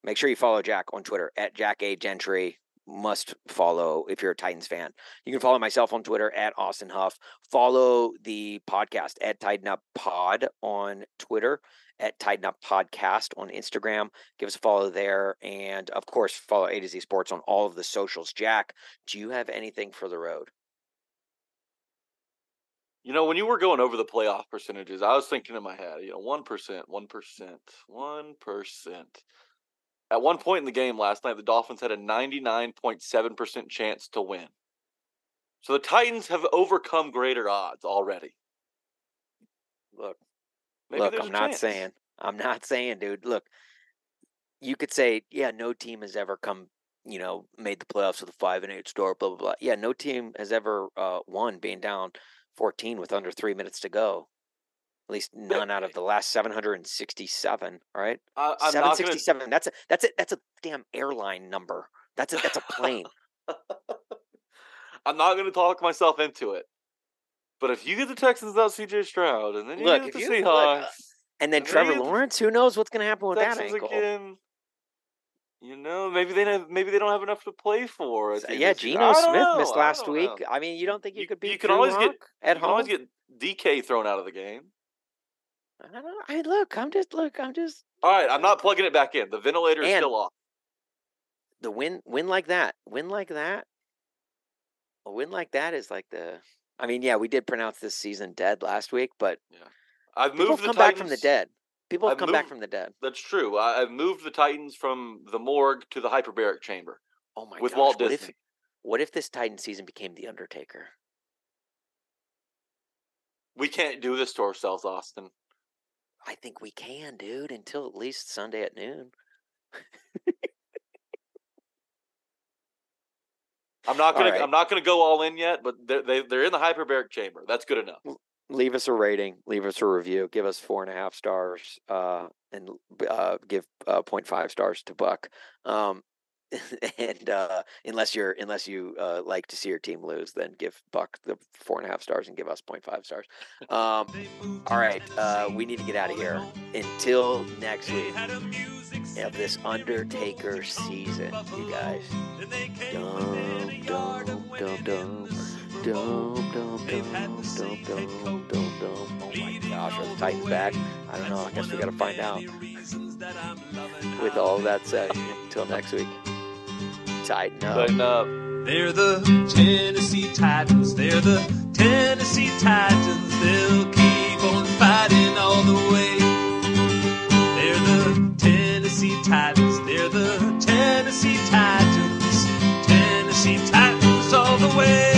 make sure you follow Jack on Twitter at Jack A Gentry. Must follow if you're a Titans fan. You can follow myself on Twitter at Austin Huff. Follow the podcast at Titan Up Pod on Twitter, at Titan Up Podcast on Instagram. Give us a follow there. And of course, follow A to Z Sports on all of the socials. Jack, do you have anything for the road? You know, when you were going over the playoff percentages, I was thinking in my head, you know, one percent, one percent, one percent. At one point in the game last night, the Dolphins had a 99.7% chance to win. So the Titans have overcome greater odds already. Look, look, I'm not chance. saying, I'm not saying, dude. Look, you could say, yeah, no team has ever come, you know, made the playoffs with a five and eight score, blah blah blah. Yeah, no team has ever uh, won being down 14 with under three minutes to go. At least none out of the last 767. All right, I, to 767. That's a that's a that's a damn airline number. That's a that's a plane. I'm not going to talk myself into it. But if you get the Texans without CJ Stroud, and then you Look, get the you- look, Seahawks, uh, and then And Trevor Lawrence, who knows what's going to happen with that ankle? again, you know, maybe they have, maybe they don't have enough to play for. So, yeah. Geno Smith know, missed last don't week. know. I mean, you don't think you, You- could beat you can always get- at home? always get DK thrown out of the game. I don't know. I look, I'm just look, I'm just All right, I'm not plugging it back in. The ventilator is And- still off. the win win like that, win like that. A win like that is like the. I mean, yeah, we did pronounce this season dead last week, but I've people moved have come the back from the dead. People have I've come back moved- from the dead. That's true. I, I've moved the Titans from the morgue to the hyperbaric chamber. Oh my with gosh! Walt what if Disney. what if this Titan season became the Undertaker? We can't do this to ourselves, Austin. I think we can, dude. Until at least Sunday at noon. I'm not gonna. Right. I'm not gonna go all in yet, but they're they, they're in the hyperbaric chamber. That's good enough. leave us a rating, leave us a review, give us four and a half stars, uh, and uh, give uh, 0.5 stars to Buck. Um, and uh, unless you're unless you uh, like to see your team lose, then give Buck the four and a half stars and give us 0.5 stars. Um, all right, uh, we need to get out of here. Until next week of this Undertaker season, you guys. Dum dum dum dum. Dum, dum, dum, dum, dum, dum, dum. Oh my gosh, are the Titans back? I don't know. I guess we got to find out. With all that said, until next week, Tighten up. Tighten up. They're the Tennessee Titans. They're the Tennessee Titans. They'll keep on fighting all the way. They're the Tennessee Titans. They're the Tennessee Titans. Tennessee Titans all the way.